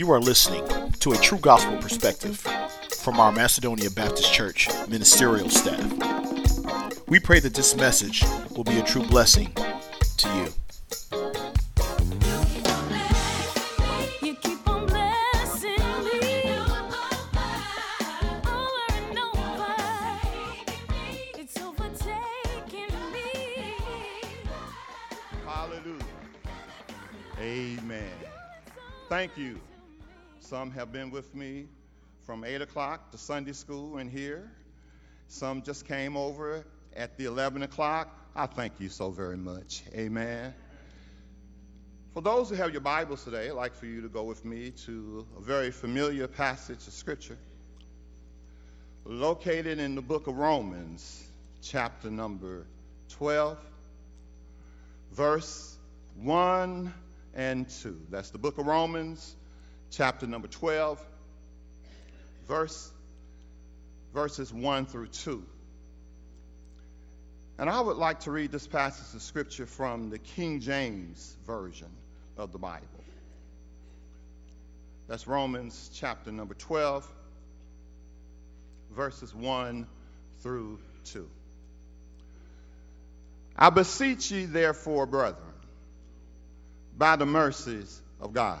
You are listening to a true gospel perspective from our Macedonia Baptist Church ministerial staff. We pray that this message will be a true blessing to you. Some have been with me from 8 o'clock to Sunday school and here. Some just came over at the 11 o'clock. I thank you so very much. Amen. For those who have your Bibles today, I'd like for you to go with me to a very familiar passage of Scripture located in the book of Romans, chapter number 12, verse 1 and 2. That's the book of Romans, chapter number 12, verse verses 1 through 2. And I would like to read this passage of scripture from the King James version of the Bible. That's Romans chapter number 12, verses 1 through 2. I beseech ye, therefore, brethren, by the mercies of God,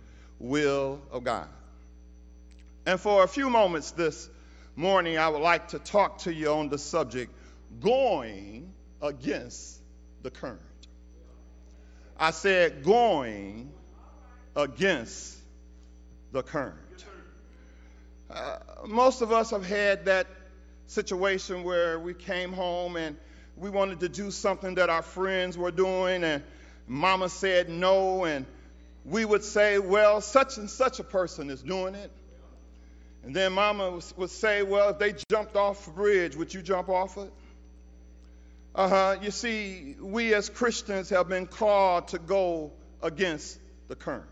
will of God. And for a few moments this morning, I would like to talk to you on the subject going against the current. I said going against the current. Uh, most of us have had that situation where we came home and we wanted to do something that our friends were doing, and mama said no, and we would say, Well, such and such a person is doing it. And then mama would say, Well, if they jumped off a bridge, would you jump off it? Uh huh. You see, we as Christians have been called to go against the current.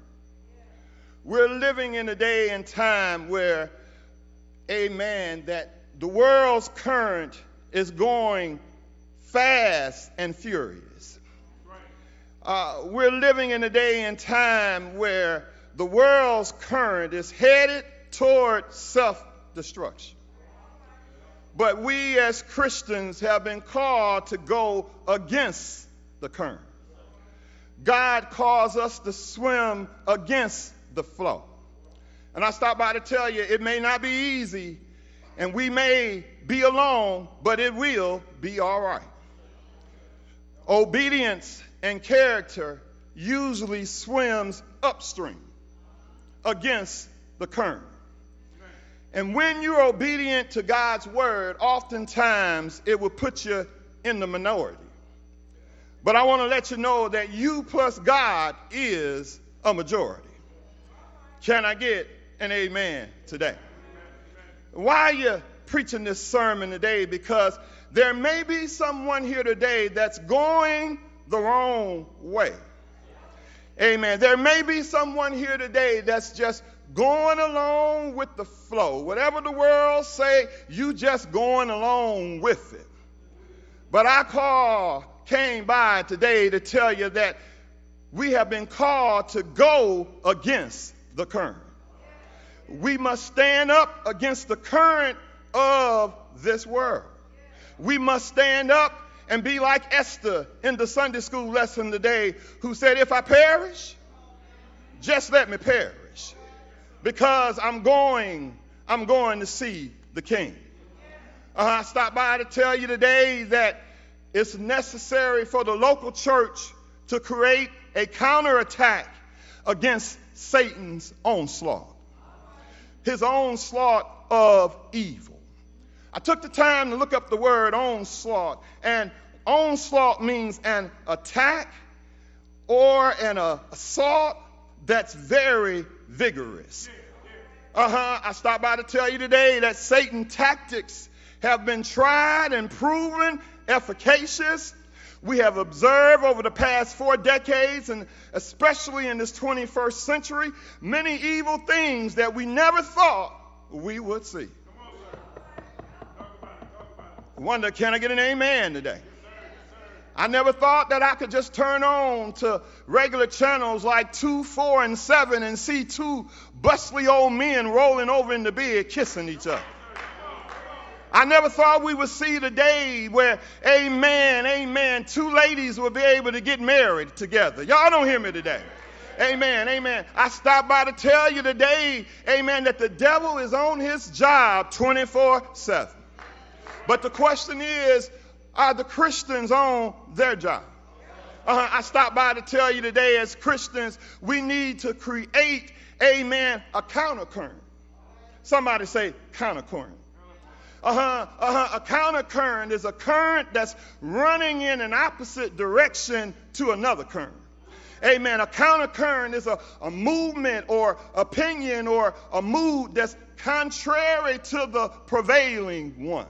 We're living in a day and time where, amen, that the world's current is going fast and furious. Uh, we're living in a day and time where the world's current is headed toward self destruction. But we as Christians have been called to go against the current. God calls us to swim against the flow. And I stop by to tell you it may not be easy and we may be alone, but it will be all right. Obedience and character usually swims upstream against the current. And when you're obedient to God's word, oftentimes it will put you in the minority. But I want to let you know that you plus God is a majority. Can I get an amen today? Why are you preaching this sermon today? Because there may be someone here today that's going the wrong way. Amen. There may be someone here today that's just going along with the flow. Whatever the world say, you just going along with it. But I call came by today to tell you that we have been called to go against the current. We must stand up against the current of this world. We must stand up and be like Esther in the Sunday school lesson today, who said, If I perish, just let me perish. Because I'm going, I'm going to see the king. Uh, I stopped by to tell you today that it's necessary for the local church to create a counterattack against Satan's onslaught, his onslaught of evil. I took the time to look up the word onslaught, and onslaught means an attack or an uh, assault that's very vigorous. Uh huh. I stopped by to tell you today that Satan tactics have been tried and proven efficacious. We have observed over the past four decades, and especially in this 21st century, many evil things that we never thought we would see. Wonder, can I get an amen today? I never thought that I could just turn on to regular channels like 2, 4, and 7 and see two bustly old men rolling over in the bed kissing each other. I never thought we would see the day where, amen, amen, two ladies will be able to get married together. Y'all don't hear me today. Amen, amen. I stopped by to tell you today, amen, that the devil is on his job 24 7. But the question is, are the Christians on their job? Uh, I stopped by to tell you today, as Christians, we need to create, amen, a countercurrent. Somebody say countercurrent. Uh-huh, uh-huh. A countercurrent is a current that's running in an opposite direction to another current. Amen. A countercurrent is a, a movement or opinion or a mood that's contrary to the prevailing one.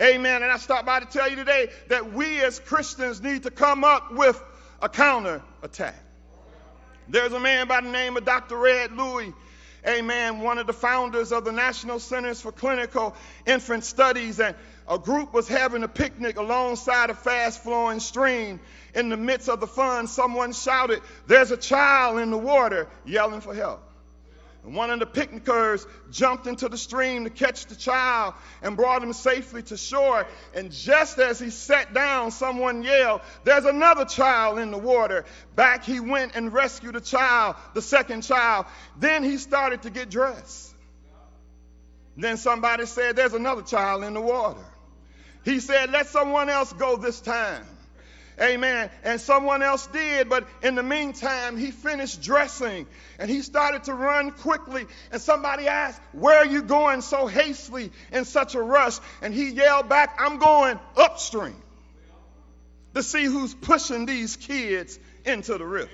Amen. And I stopped by to tell you today that we as Christians need to come up with a counter attack. There's a man by the name of Dr. Reg Lourie, amen, one of the founders of the National Centers for Clinical Infant Studies, and a group was having a picnic alongside a fast flowing stream. In the midst of the fun, someone shouted, There's a child in the water yelling for help. And one of the picnickers jumped into the stream to catch the child and brought him safely to shore. And just as he sat down, someone yelled, There's another child in the water. Back he went and rescued a child, the second child. Then he started to get dressed. Then somebody said, There's another child in the water. He said, Let someone else go this time. Amen. And someone else did, but in the meantime, he finished dressing and he started to run quickly. And somebody asked, Where are you going so hastily in such a rush? And he yelled back, I'm going upstream to see who's pushing these kids into the river.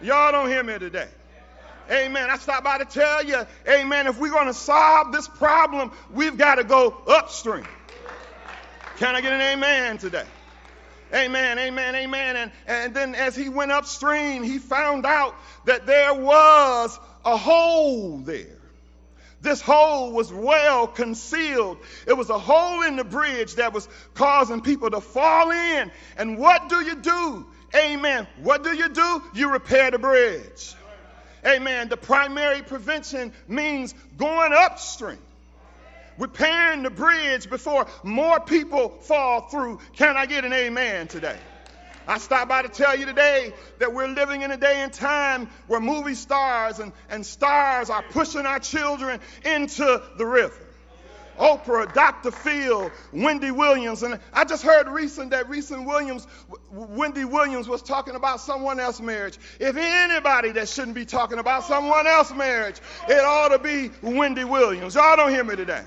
Y'all don't hear me today. Amen. I stopped by to tell you, amen, if we're going to solve this problem, we've got to go upstream. Can I get an amen today? Amen, amen, amen. And, and then as he went upstream, he found out that there was a hole there. This hole was well concealed. It was a hole in the bridge that was causing people to fall in. And what do you do? Amen. What do you do? You repair the bridge. Amen. The primary prevention means going upstream repairing the bridge before more people fall through. Can I get an amen today? I stopped by to tell you today that we're living in a day and time where movie stars and, and stars are pushing our children into the river. Oprah, Dr. Phil, Wendy Williams, and I just heard recent that recent Williams, Wendy Williams was talking about someone else's marriage. If anybody that shouldn't be talking about someone else's marriage, it ought to be Wendy Williams. Y'all don't hear me today.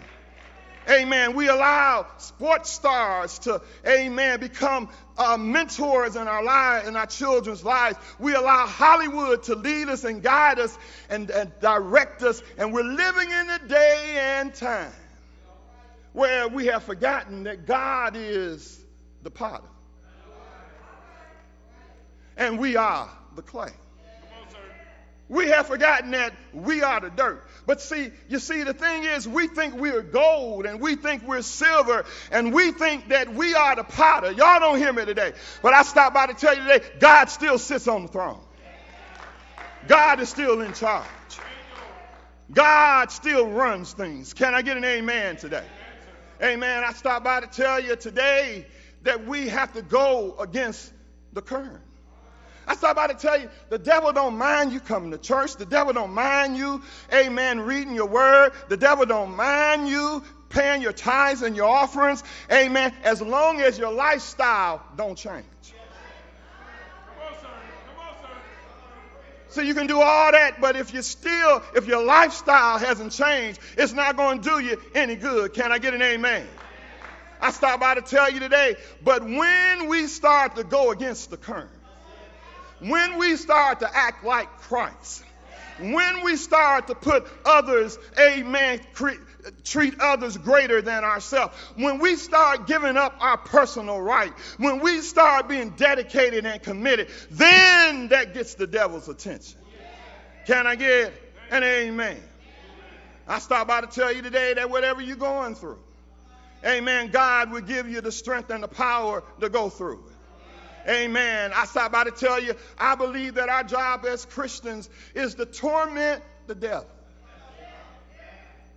Amen. We allow sports stars to, amen, become uh, mentors in our lives, in our children's lives. We allow Hollywood to lead us and guide us and, and direct us. And we're living in a day and time where we have forgotten that God is the potter. And we are the clay. We have forgotten that we are the dirt. But see, you see, the thing is, we think we're gold and we think we're silver and we think that we are the potter. Y'all don't hear me today. But I stopped by to tell you today, God still sits on the throne. God is still in charge. God still runs things. Can I get an amen today? Amen. I stopped by to tell you today that we have to go against the current. I stopped by to tell you, the devil don't mind you coming to church. The devil don't mind you, amen, reading your word. The devil don't mind you paying your tithes and your offerings, amen, as long as your lifestyle don't change. So you can do all that, but if you still, if your lifestyle hasn't changed, it's not going to do you any good. Can I get an amen? I stop by to tell you today, but when we start to go against the current, when we start to act like Christ, when we start to put others, amen, treat others greater than ourselves, when we start giving up our personal right, when we start being dedicated and committed, then that gets the devil's attention. Can I get an amen? I stop by to tell you today that whatever you're going through, amen, God will give you the strength and the power to go through it. Amen. I stop by to tell you, I believe that our job as Christians is to torment the devil.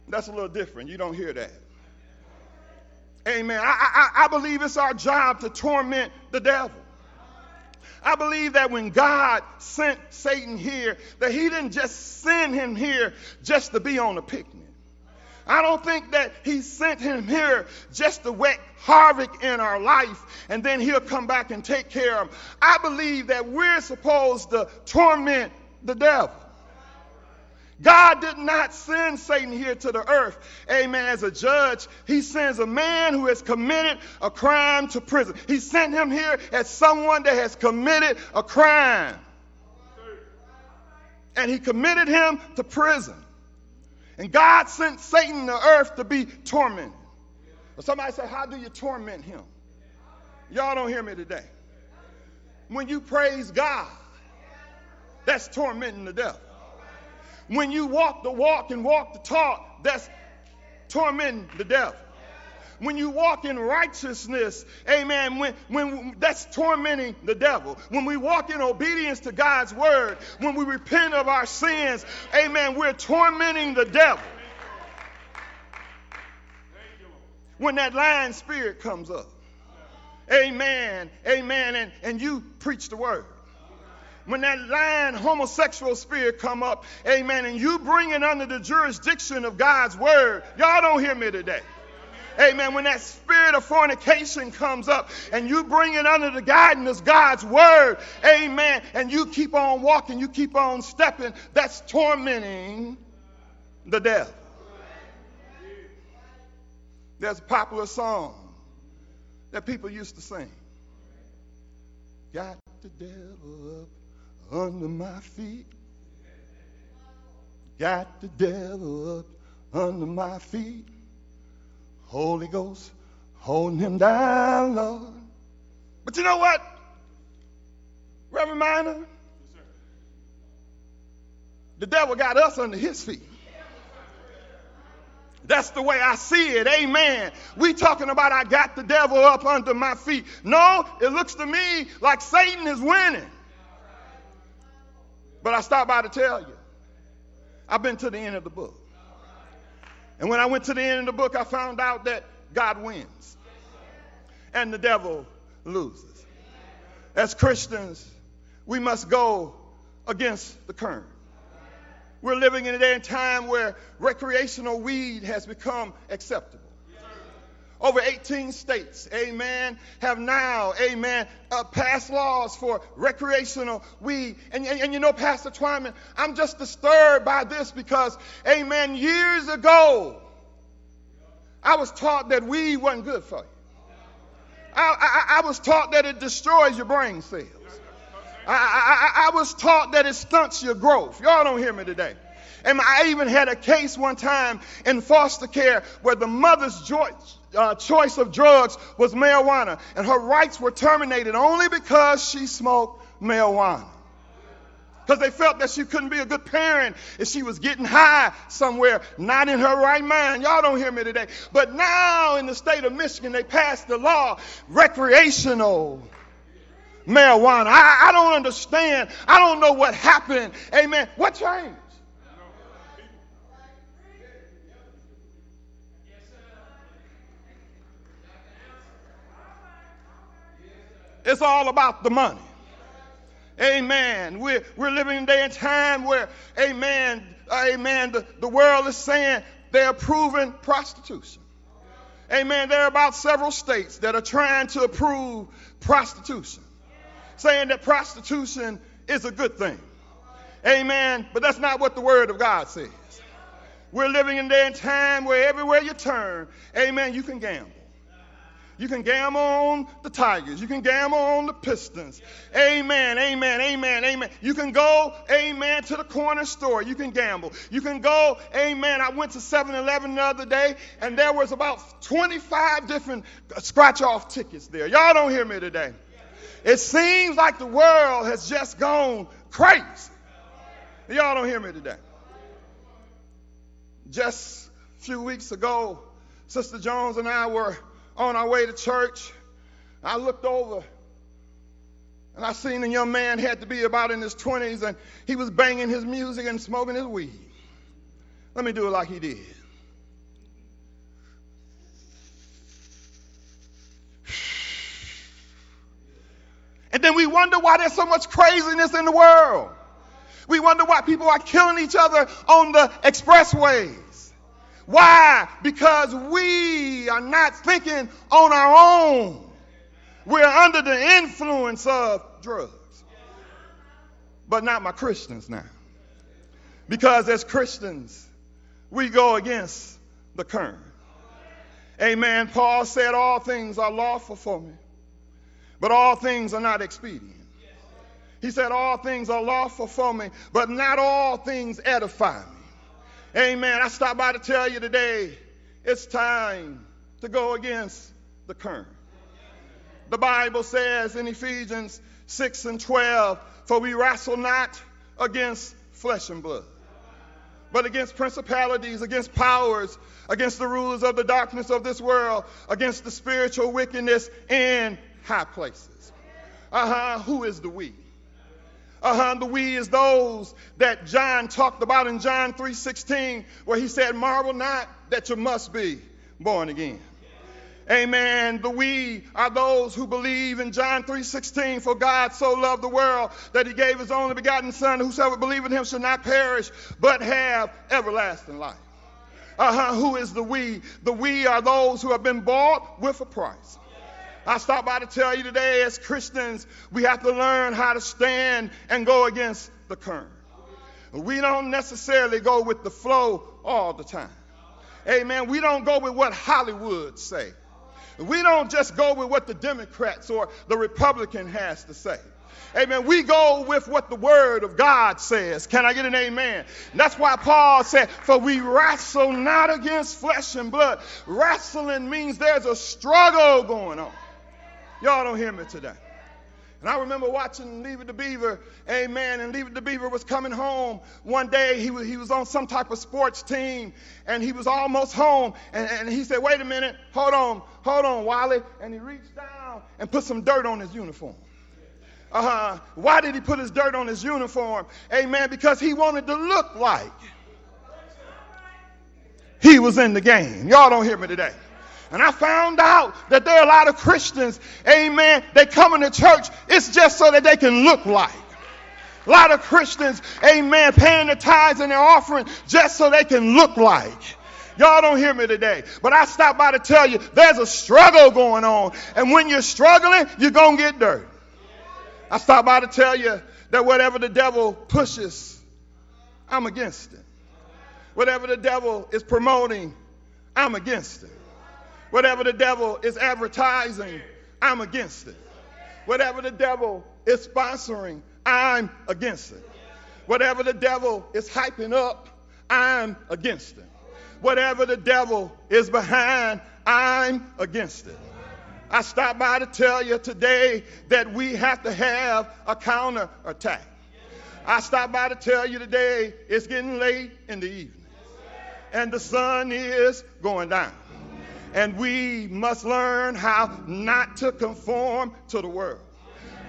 That's a little different. You don't hear that. Amen. I, I, I believe it's our job to torment the devil. I believe that when God sent Satan here, that he didn't just send him here just to be on a picnic. I don't think that he sent him here just to wreak havoc in our life and then he'll come back and take care of him. I believe that we're supposed to torment the devil. God did not send Satan here to the earth, amen, as a judge. He sends a man who has committed a crime to prison. He sent him here as someone that has committed a crime. And he committed him to prison. And God sent Satan to earth to be tormented. Somebody say, How do you torment him? Y'all don't hear me today. When you praise God, that's tormenting the devil. When you walk the walk and walk the talk, that's tormenting the devil. When you walk in righteousness, amen, when, when that's tormenting the devil. When we walk in obedience to God's word, when we repent of our sins, amen, we're tormenting the devil. When that lying spirit comes up, amen, amen, and, and you preach the word when that lying homosexual spirit come up, amen, and you bring it under the jurisdiction of God's word, y'all don't hear me today. Amen. When that spirit of fornication comes up and you bring it under the guidance of God's word, amen, and you keep on walking, you keep on stepping, that's tormenting the devil. There's a popular song that people used to sing. Got the devil up under my feet. Got the devil up under my feet. Holy Ghost holding him down, Lord. But you know what? Reverend Minor? The devil got us under his feet. That's the way I see it. Amen. We talking about I got the devil up under my feet. No, it looks to me like Satan is winning. But I stopped by to tell you, I've been to the end of the book. And when I went to the end of the book, I found out that God wins and the devil loses. As Christians, we must go against the current. We're living in a day and time where recreational weed has become acceptable. Over 18 states, amen, have now, amen, uh, passed laws for recreational weed. And, and, and you know, Pastor Twyman, I'm just disturbed by this because, amen, years ago, I was taught that weed wasn't good for you. I, I, I was taught that it destroys your brain cells. I, I, I, was taught that it stunts your growth. Y'all don't hear me today. And I even had a case one time in foster care where the mother's joy, uh, choice of drugs was marijuana, and her rights were terminated only because she smoked marijuana. Because they felt that she couldn't be a good parent if she was getting high somewhere, not in her right mind. Y'all don't hear me today. But now in the state of Michigan, they passed the law recreational marijuana. I, I don't understand. I don't know what happened. Amen. What changed? It's all about the money. Amen. We're, we're living in a day and time where, amen, uh, amen, the, the world is saying they're approving prostitution. Amen. There are about several states that are trying to approve prostitution, saying that prostitution is a good thing. Amen. But that's not what the Word of God says. We're living in a day and time where everywhere you turn, amen, you can gamble. You can gamble on the Tigers. You can gamble on the Pistons. Amen, amen, amen, amen. You can go, amen, to the corner store. You can gamble. You can go, amen. I went to 7 Eleven the other day, and there was about 25 different scratch off tickets there. Y'all don't hear me today. It seems like the world has just gone crazy. Y'all don't hear me today. Just a few weeks ago, Sister Jones and I were on our way to church. I looked over and I seen a young man had to be about in his 20s and he was banging his music and smoking his weed. Let me do it like he did. And then we wonder why there's so much craziness in the world. We wonder why people are killing each other on the expressways. Why? Because we are not thinking on our own. We're under the influence of drugs. But not my Christians now. Because as Christians, we go against the current. Amen. Paul said, All things are lawful for me, but all things are not expedient. He said, All things are lawful for me, but not all things edify me. Amen. I stopped by to tell you today it's time to go against the current. The Bible says in Ephesians 6 and 12, For we wrestle not against flesh and blood, but against principalities, against powers, against the rulers of the darkness of this world, against the spiritual wickedness in high places. Uh huh. Who is the we? Uh-huh, the we is those that John talked about in John 3:16, where he said, Marvel not that you must be born again. Amen. The we are those who believe in John 3:16, for God so loved the world that he gave his only begotten son, whosoever believe in him shall not perish, but have everlasting life. Uh-huh, who is the we? The we are those who have been bought with a price. I stopped by to tell you today, as Christians, we have to learn how to stand and go against the current. We don't necessarily go with the flow all the time. Amen. We don't go with what Hollywood say. We don't just go with what the Democrats or the Republican has to say. Amen. We go with what the word of God says. Can I get an amen? And that's why Paul said, For we wrestle not against flesh and blood. Wrestling means there's a struggle going on. Y'all don't hear me today. And I remember watching Leave It to Beaver, amen, and Leave It to Beaver was coming home. One day he was, he was on some type of sports team and he was almost home. And, and he said, Wait a minute, hold on, hold on, Wally. And he reached down and put some dirt on his uniform. Uh-huh. Why did he put his dirt on his uniform? Amen, because he wanted to look like he was in the game. Y'all don't hear me today. And I found out that there are a lot of Christians, amen, they come into church, it's just so that they can look like. A lot of Christians, amen, paying the tithes and their offering just so they can look like. Y'all don't hear me today. But I stopped by to tell you there's a struggle going on. And when you're struggling, you're going to get dirty. I stopped by to tell you that whatever the devil pushes, I'm against it. Whatever the devil is promoting, I'm against it. Whatever the devil is advertising, I'm against it. Whatever the devil is sponsoring, I'm against it. Whatever the devil is hyping up, I'm against it. Whatever the devil is behind, I'm against it. I stopped by to tell you today that we have to have a counter attack. I stopped by to tell you today it's getting late in the evening and the sun is going down. And we must learn how not to conform to the world.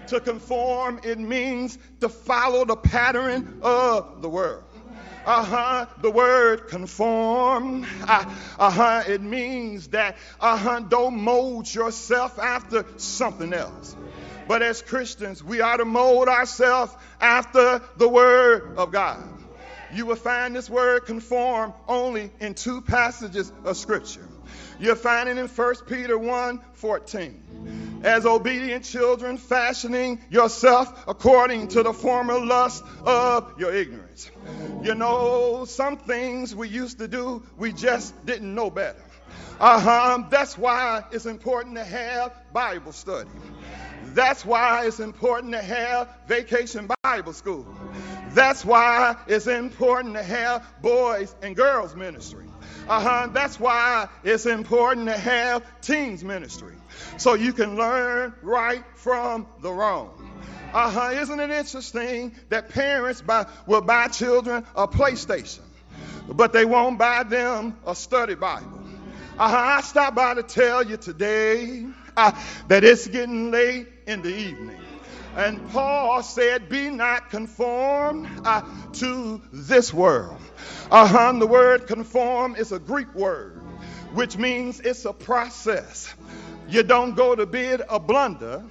To conform, it means to follow the pattern of the world. Uh huh. The word conform. Uh huh. It means that uh huh. Don't mold yourself after something else. But as Christians, we are to mold ourselves after the word of God. You will find this word conform only in two passages of scripture. You'll find it in 1 Peter 1 14. As obedient children, fashioning yourself according to the former lust of your ignorance. You know, some things we used to do, we just didn't know better. Uh-huh. That's why it's important to have Bible study. That's why it's important to have vacation Bible school. That's why it's important to have boys and girls ministry. Uh-huh. That's why it's important to have teens ministry. So you can learn right from the wrong. Uh-huh. Isn't it interesting that parents buy, will buy children a PlayStation, but they won't buy them a study Bible? Uh-huh. I stopped by to tell you today uh, that it's getting late in the evening. And Paul said, Be not conformed uh, to this world. Uh-huh. The word conform is a Greek word, which means it's a process. You don't go to bed a blunder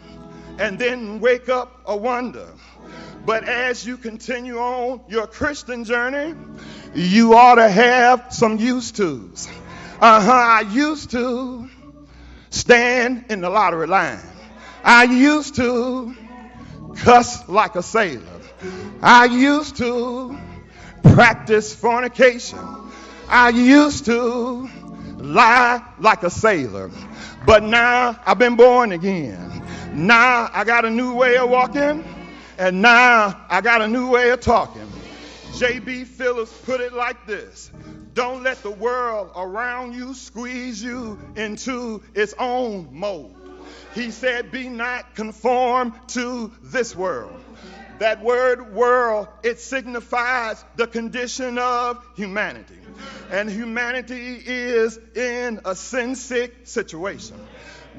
and then wake up a wonder. But as you continue on your Christian journey, you ought to have some used tos. Uh huh. I used to stand in the lottery line. I used to cuss like a sailor. I used to practice fornication. I used to lie like a sailor. But now I've been born again. Now I got a new way of walking. And now I got a new way of talking. J.B. Phillips put it like this Don't let the world around you squeeze you into its own mold. He said, Be not conformed to this world. That word world, it signifies the condition of humanity. And humanity is in a sin sick situation.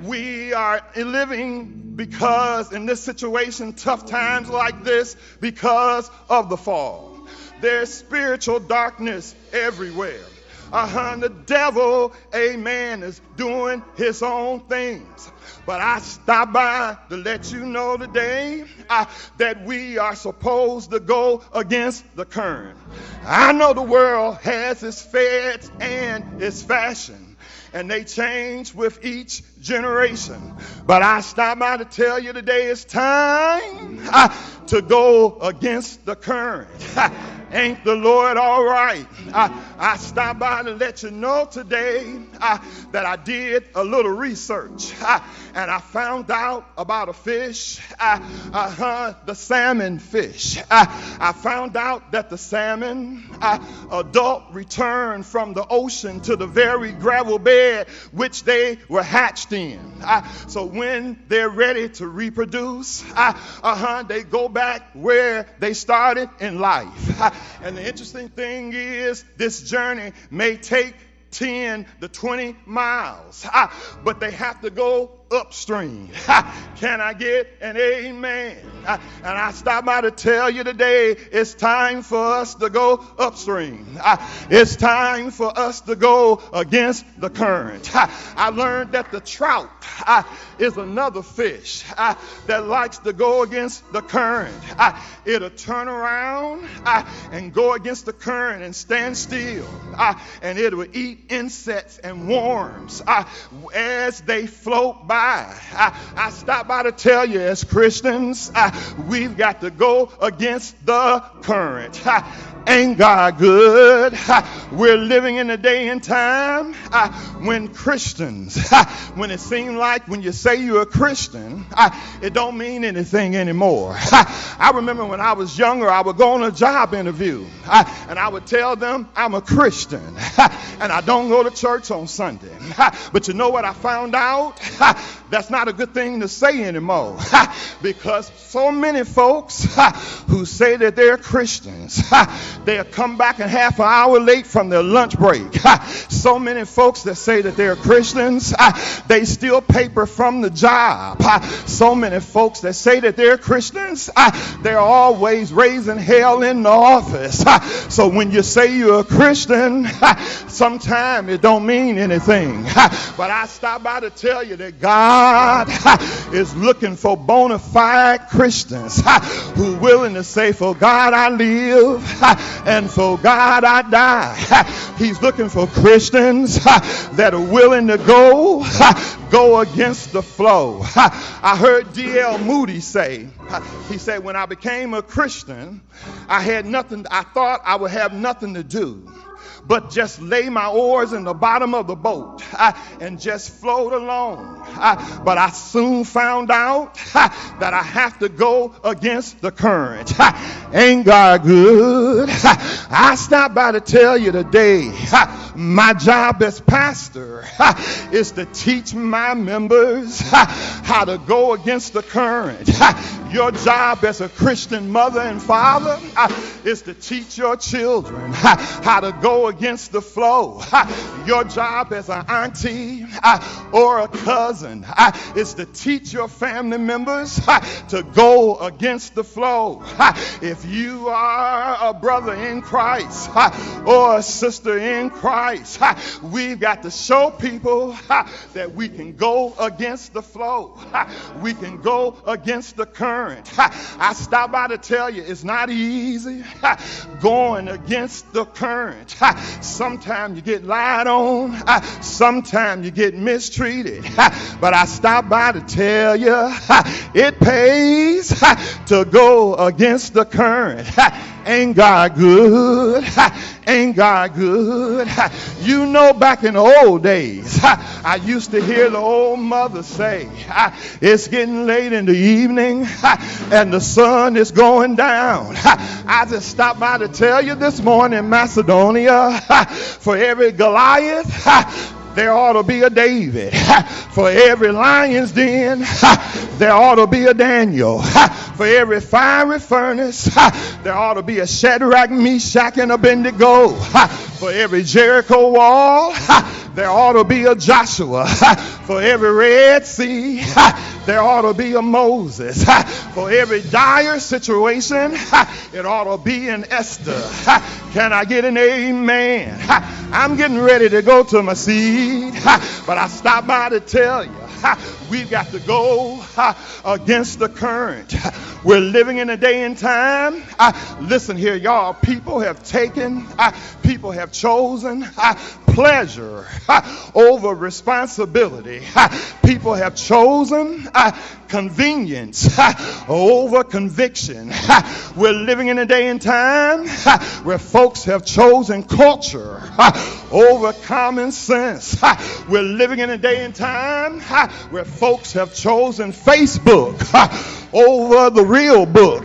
We are living because in this situation, tough times like this, because of the fall. There's spiritual darkness everywhere. Uh-huh, the devil, amen, is doing his own things. But I stop by to let you know today uh, that we are supposed to go against the current. I know the world has its fads and its fashion, and they change with each generation. But I stop by to tell you today it's time uh, to go against the current. Ain't the Lord all right? I, I stopped by to let you know today uh, that I did a little research uh, and I found out about a fish, uh, uh-huh, the salmon fish. Uh, I found out that the salmon uh, adult returned from the ocean to the very gravel bed which they were hatched in. Uh, so when they're ready to reproduce, uh, they go back where they started in life. Uh, and the interesting thing is, this journey may take 10 to 20 miles, uh, but they have to go upstream. Can I get an amen? And I stop by to tell you today it's time for us to go upstream. It's time for us to go against the current. I learned that the trout is another fish that likes to go against the current. It'll turn around and go against the current and stand still. And it will eat insects and worms as they float by. I, I stop by to tell you, as Christians, uh, we've got to go against the current. Uh, Ain't God good? We're living in a day and time when Christians, when it seems like when you say you're a Christian, it don't mean anything anymore. I remember when I was younger, I would go on a job interview and I would tell them I'm a Christian and I don't go to church on Sunday. But you know what I found out? That's not a good thing to say anymore because so many folks who say that they're Christians, they'll come back a half an hour late from their lunch break. So many folks that say that they're Christians, they steal paper from the job. So many folks that say that they're Christians, they're always raising hell in the office. So when you say you're a Christian, sometimes it don't mean anything. But I stop by to tell you that God is looking for bona fide Christians who willing to say, for God I live and for God I die. He's looking for Christians that are willing to go, go against the flow. I heard D.L. Moody say, he said, when I became a Christian, I had nothing, I thought I would have nothing to do but just lay my oars in the bottom of the boat and just float along. But I soon found out that I have to go against the current. Ain't God good? I stopped by to tell you today my job as pastor ah, is to teach my members ah, how to go against the current. Ah, Your job as a Christian mother and father is to teach your children how to go against the flow. Your job as an auntie or a cousin is to teach your family members to go against the flow. If you are a brother in Christ or a sister in Christ, ah, we've got to show people that we can go against the flow. We can go against the current. I stop by to tell you it's not easy going against the current. Sometimes you get lied on, sometimes you get mistreated. But I stop by to tell you it pays to go against the current. Ain't God good? Ain't God good? You know, back in the old days, I used to hear the old mother say, It's getting late in the evening and the sun is going down. I just stopped by to tell you this morning, Macedonia, for every Goliath, there ought to be a David. For every lion's den, there ought to be a Daniel. For every fiery furnace, there ought to be a Shadrach, Meshach, and Abednego. For every Jericho wall, there ought to be a Joshua. For every Red Sea, there ought to be a Moses. For every dire situation, it ought to be an Esther. Can I get an amen? I'm getting ready to go to my seat, but I stopped by to tell you. We've got to go against the current. We're living in a day and time. Listen here, y'all. People have taken, people have chosen pleasure over responsibility. People have chosen uh, convenience over conviction. We're living in a day and time where folks have chosen culture over common sense. We're living in a day and time where folks have chosen Facebook over the real book,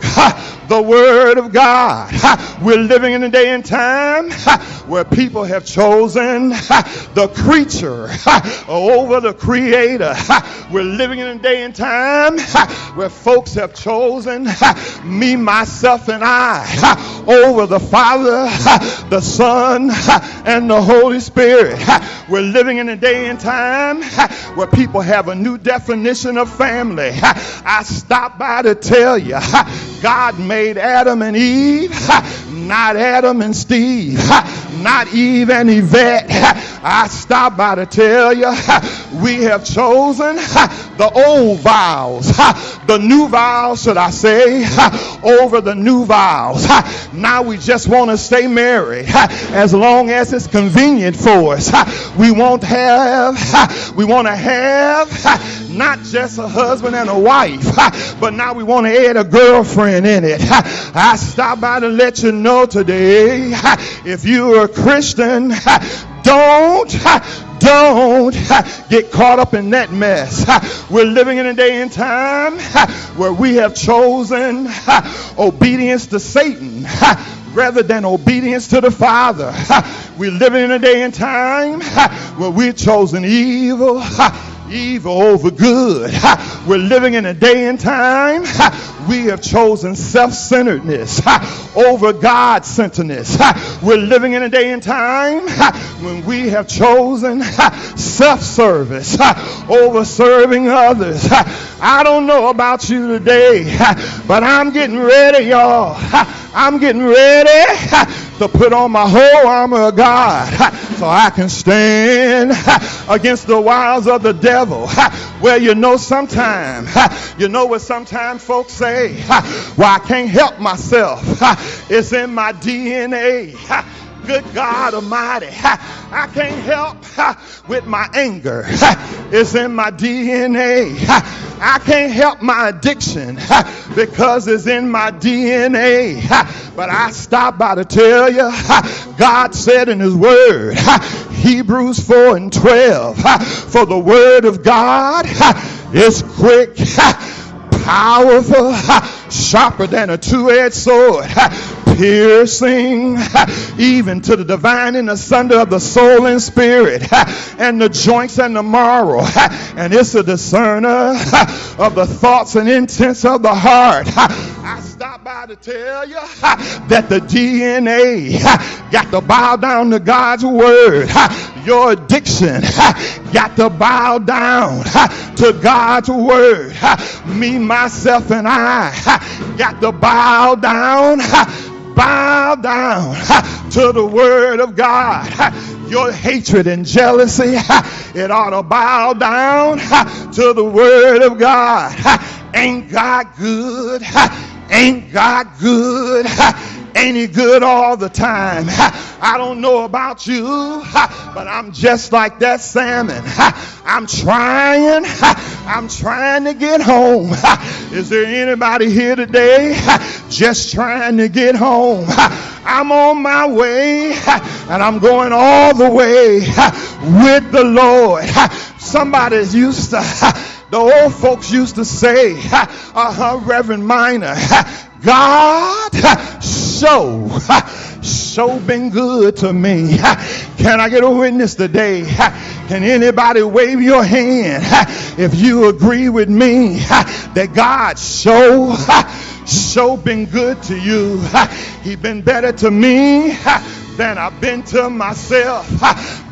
the Word of God. We're living in a day and time where people have chosen the creature over the creator. We're living in a day and time where folks have chosen me, myself, and I over the Father, the Son, and the Holy Spirit. We're living in a day and time where people have a new definition of family. I stopped by to tell you God made Adam and Eve, not Adam and Steve, not Eve and Yvette. I stopped by to tell you we have chosen the old vows, the new vows, should I say, over the new vows. Now we just want to stay married as long as it's convenient for us. We won't have, we want to have not just a husband and a wife, but now we want to add a girlfriend in it. I stopped by to let you know today if you're a Christian, don't don't get caught up in that mess. We're living in a day and time where we have chosen obedience to Satan rather than obedience to the Father. We're living in a day and time where we've chosen evil evil over good. We're living in a day and time. We have chosen self centeredness over God centeredness. We're living in a day and time when we have chosen self service over serving others. I don't know about you today, but I'm getting ready, y'all. I'm getting ready to put on my whole armor of God so I can stand against the wiles of the devil. Well, you know, sometimes, you know what sometimes folks say? Well, I can't help myself. It's in my DNA. Good God Almighty, I can't help with my anger. It's in my DNA. I can't help my addiction because it's in my DNA. But I stop by to tell you, God said in His Word, Hebrews 4 and 12, for the Word of God is quick, powerful, sharper than a two-edged sword, piercing even to the divine and asunder of the soul and spirit, and the joints and the marrow, and it's a discerner of the thoughts and intents of the heart. I stop by to tell you that the DNA got to bow down to God's word. Your addiction got to bow down to God's word. Me, myself, and I got to bow down, bow down to the word of God. Your hatred and jealousy, it ought to bow down to the word of God. Ain't God good? Ain't God good? Ain't he good all the time? I don't know about you, but I'm just like that salmon. I'm trying, I'm trying to get home. Is there anybody here today just trying to get home? I'm on my way and I'm going all the way with the Lord. Somebody used to, the old folks used to say, uh-huh, Reverend Minor, God, so, so been good to me. Can I get a witness today? Can anybody wave your hand? If you agree with me that God so, so been good to you? He been better to me than I've been to myself.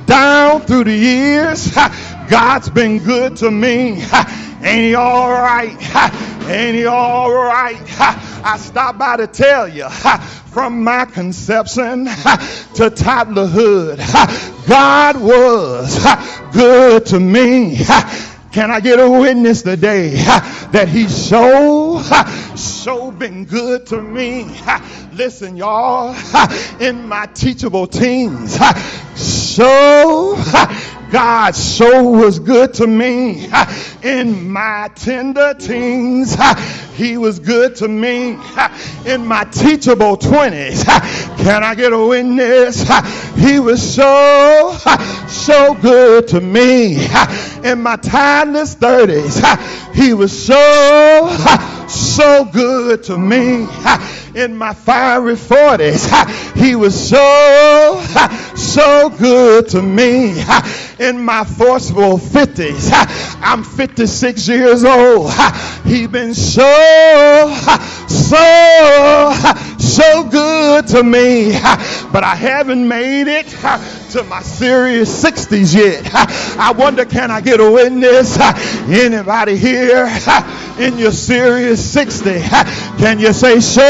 Down through the years, God's been good to me. Ain't he all right? Ain't he all right? I stopped by to tell you from my conception to toddlerhood, God was good to me. Can I get a witness today that he so, so been good to me? Listen, y'all, in my teachable teens, so God so was good to me in my tender teens. He was good to me in my teachable 20s. Can I get a witness? He was so, so good to me in my timeless 30s. He was so, so good to me in my fiery 40s. He was so, so good to me in my forceful 50s. I'm 56 years old. He's been so, so, so good to me. But I haven't made it to my serious 60s yet. I wonder, can I get a witness? Anybody here in your serious 60? Can you say, so,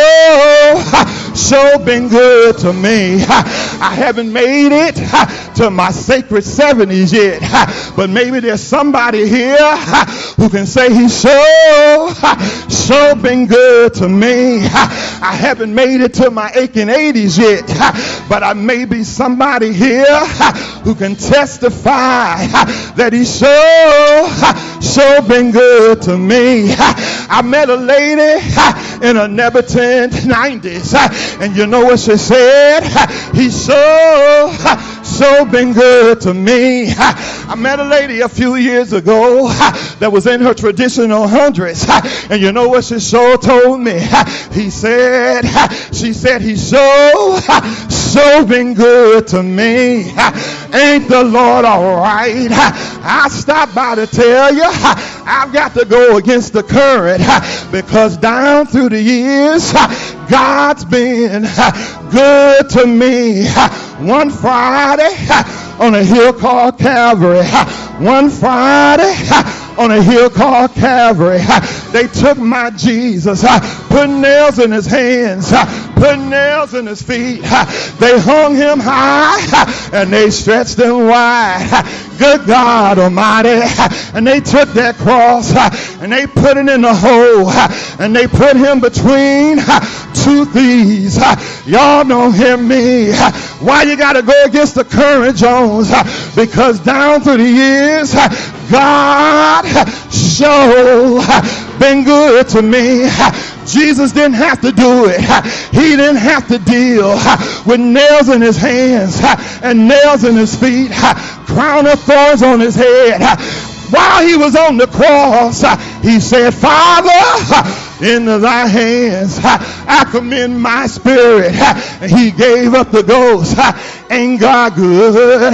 so been good to me? I haven't made it to my sacred 70s yet. But maybe there's somebody here who can say he's so, so been good to me. I haven't made it to my aching 80s yet. But I may be somebody here who can testify that he's so, so been good to me. I met a lady in her Neverton 90s, and you know what she said? He's so, so been good to me. I met a lady a few years ago that was in her traditional hundreds, and you know what she so told me? He said, she said, he's so, so been good to me. Ain't the Lord all right? I stopped by to tell you I've got to go against the current because down through the years, God's been good to me. One Friday on a hill called Calvary. One Friday on a hill called Calvary. They took my Jesus, put nails in his hands, put nails in his feet. They hung him high and they stretched him wide. Good God Almighty. And they took that cross and they put it in the hole and they put him between two thieves. Y'all don't hear me. Why you got to go against the current, Jones? Because down through the years, God show been good to me. Jesus didn't have to do it. He didn't have to deal with nails in his hands and nails in his feet, crown of thorns on his head. While he was on the cross, he said, Father, into thy hands I commend my spirit. And he gave up the ghost. Ain't God good?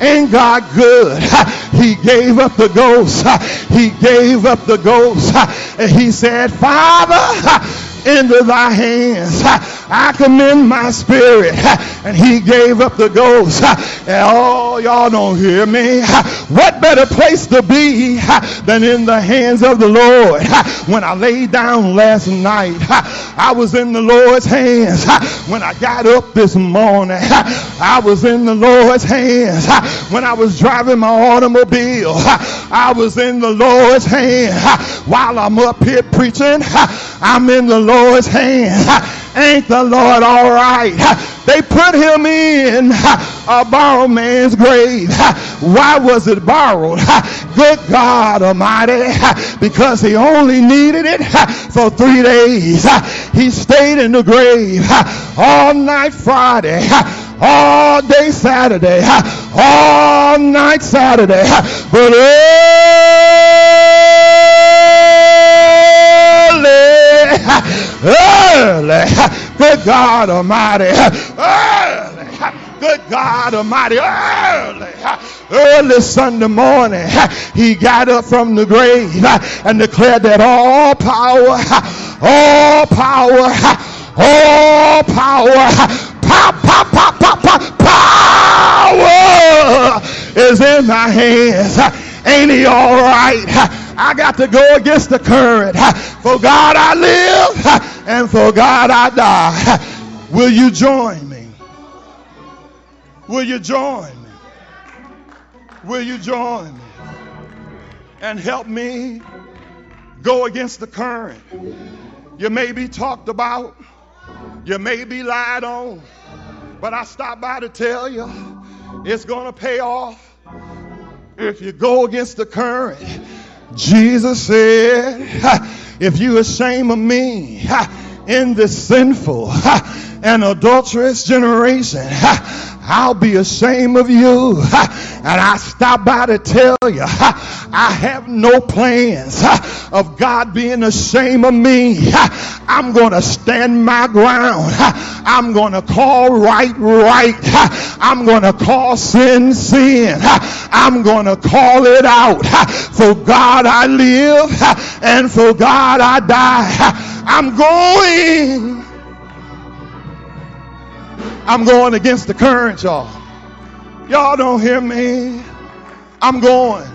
Ain't God good? He gave up the ghost. He gave up the ghost. And he said, Father, into thy hands I commend my spirit. And he gave up the ghost. And oh, y'all don't hear me. What better place to be than in the hands of the Lord? When I laid down last night, I was in the Lord's hands. When I got up this morning, I was in the Lord's hands. When I was driving my automobile, I was in the Lord's hand. While I'm up here preaching, I'm in the Lord's hands. Ain't the Lord all right? They put him in a borrowed man's grave. Why was it borrowed? Good God Almighty, because he only needed it for three days. He stayed in the grave all night Friday, all day Saturday, all night Saturday. But early, early, good God Almighty, early, good God Almighty, early, early Sunday morning, he got up from the grave and declared that all power, all power, all power, pow, pow, pow, pow, pow, power is in my hands. Ain't he all right? I got to go against the current. For God I live and for God I die. Will you join me? Will you join me? Will you join me? And help me go against the current. You may be talked about, you may be lied on, but I stop by to tell you it's going to pay off if you go against the current. Jesus said, if you ashamed of me in this sinful and adulterous generation, I'll be ashamed of you. And I stop by to tell you, I have no plans of God being ashamed of me. I'm going to stand my ground. I'm going to call right, right. I'm going to call sin, sin. I'm going to call it out. For God I live and for God I die. I'm going. I'm going against the current, y'all. Y'all don't hear me. I'm going.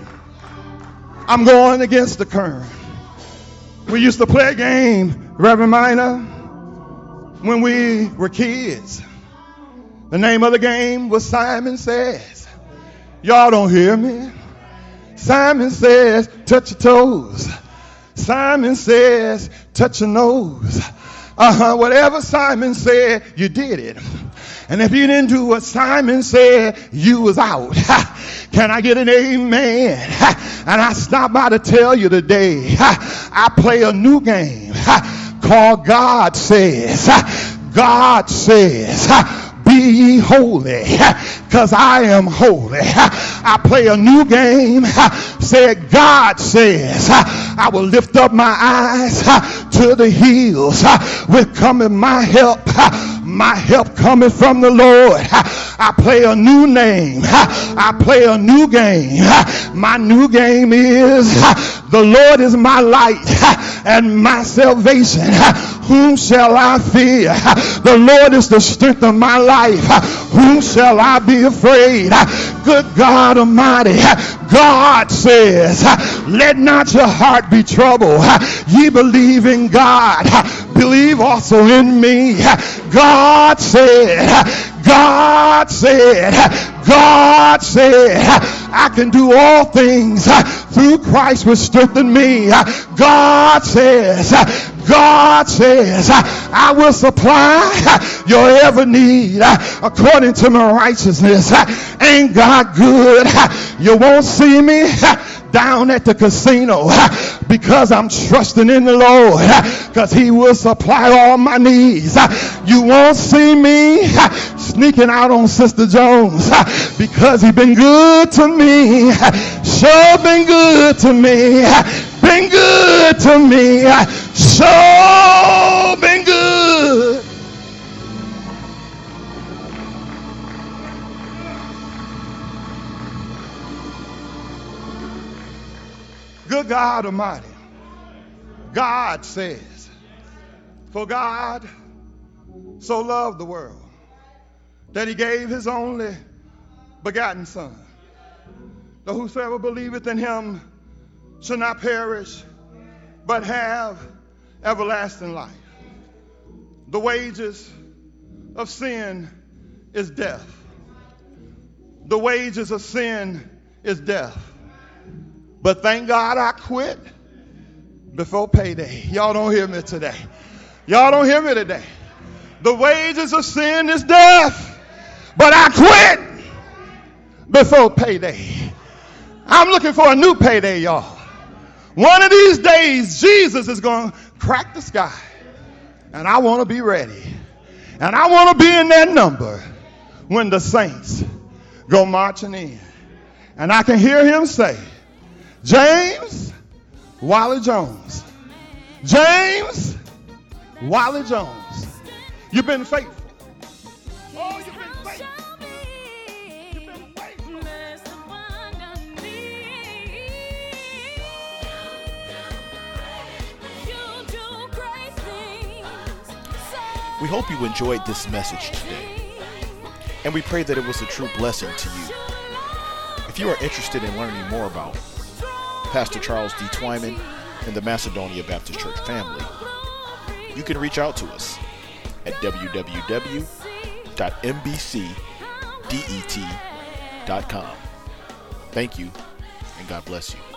I'm going against the current. We used to play a game, Reverend Minor, when we were kids. The name of the game was Simon Says. Y'all don't hear me. Simon says, touch your toes. Simon says, touch your nose. Uh-huh, whatever Simon said, you did it. And if you didn't do what Simon said, you was out. Can I get an amen? And I stop by to tell you today, I play a new game called God Says. God says, be ye holy, because I am holy. I play a new game. Said God says, I will lift up my eyes to the hills with coming my help. My help coming from the Lord. I play a new name. I play a new game. My new game is the Lord is my light and my salvation. Whom shall I fear? The Lord is the strength of my life. Whom shall I be afraid? Good God Almighty. God says, Let not your heart be troubled. Ye believe in God. Believe also in me. God said, God said, God said, I can do all things through Christ which strengthen me. God says, God says, I will supply your every need according to my righteousness. Ain't God good? You won't see me down at the casino because I'm trusting in the Lord because he will supply all my needs. You won't see me sneaking out on Sister Jones because he been good to me. Sure been good to me. Been good to me. Sure been good. Good God Almighty. God says, For God so loved the world that he gave his only begotten Son, that whosoever believeth in him shall not perish, but have everlasting life. The wages of sin is death. The wages of sin is death. But thank God I quit before payday. Y'all don't hear me today. Y'all don't hear me today. The wages of sin is death. But I quit before payday. I'm looking for a new payday, y'all. One of these days, Jesus is going to crack the sky. And I want to be ready. And I want to be in that number when the saints go marching in. And I can hear him say, James Wally Jones. James Wally Jones. You've been faithful. Oh, you've been faithful. You've been faithful. We hope you enjoyed this message today, and we pray that it was a true blessing to you. If you are interested in learning more about Pastor Charles D. Twyman and the Macedonia Baptist Church family, you can reach out to us at www.mbcdet.com. Thank you, and God bless you.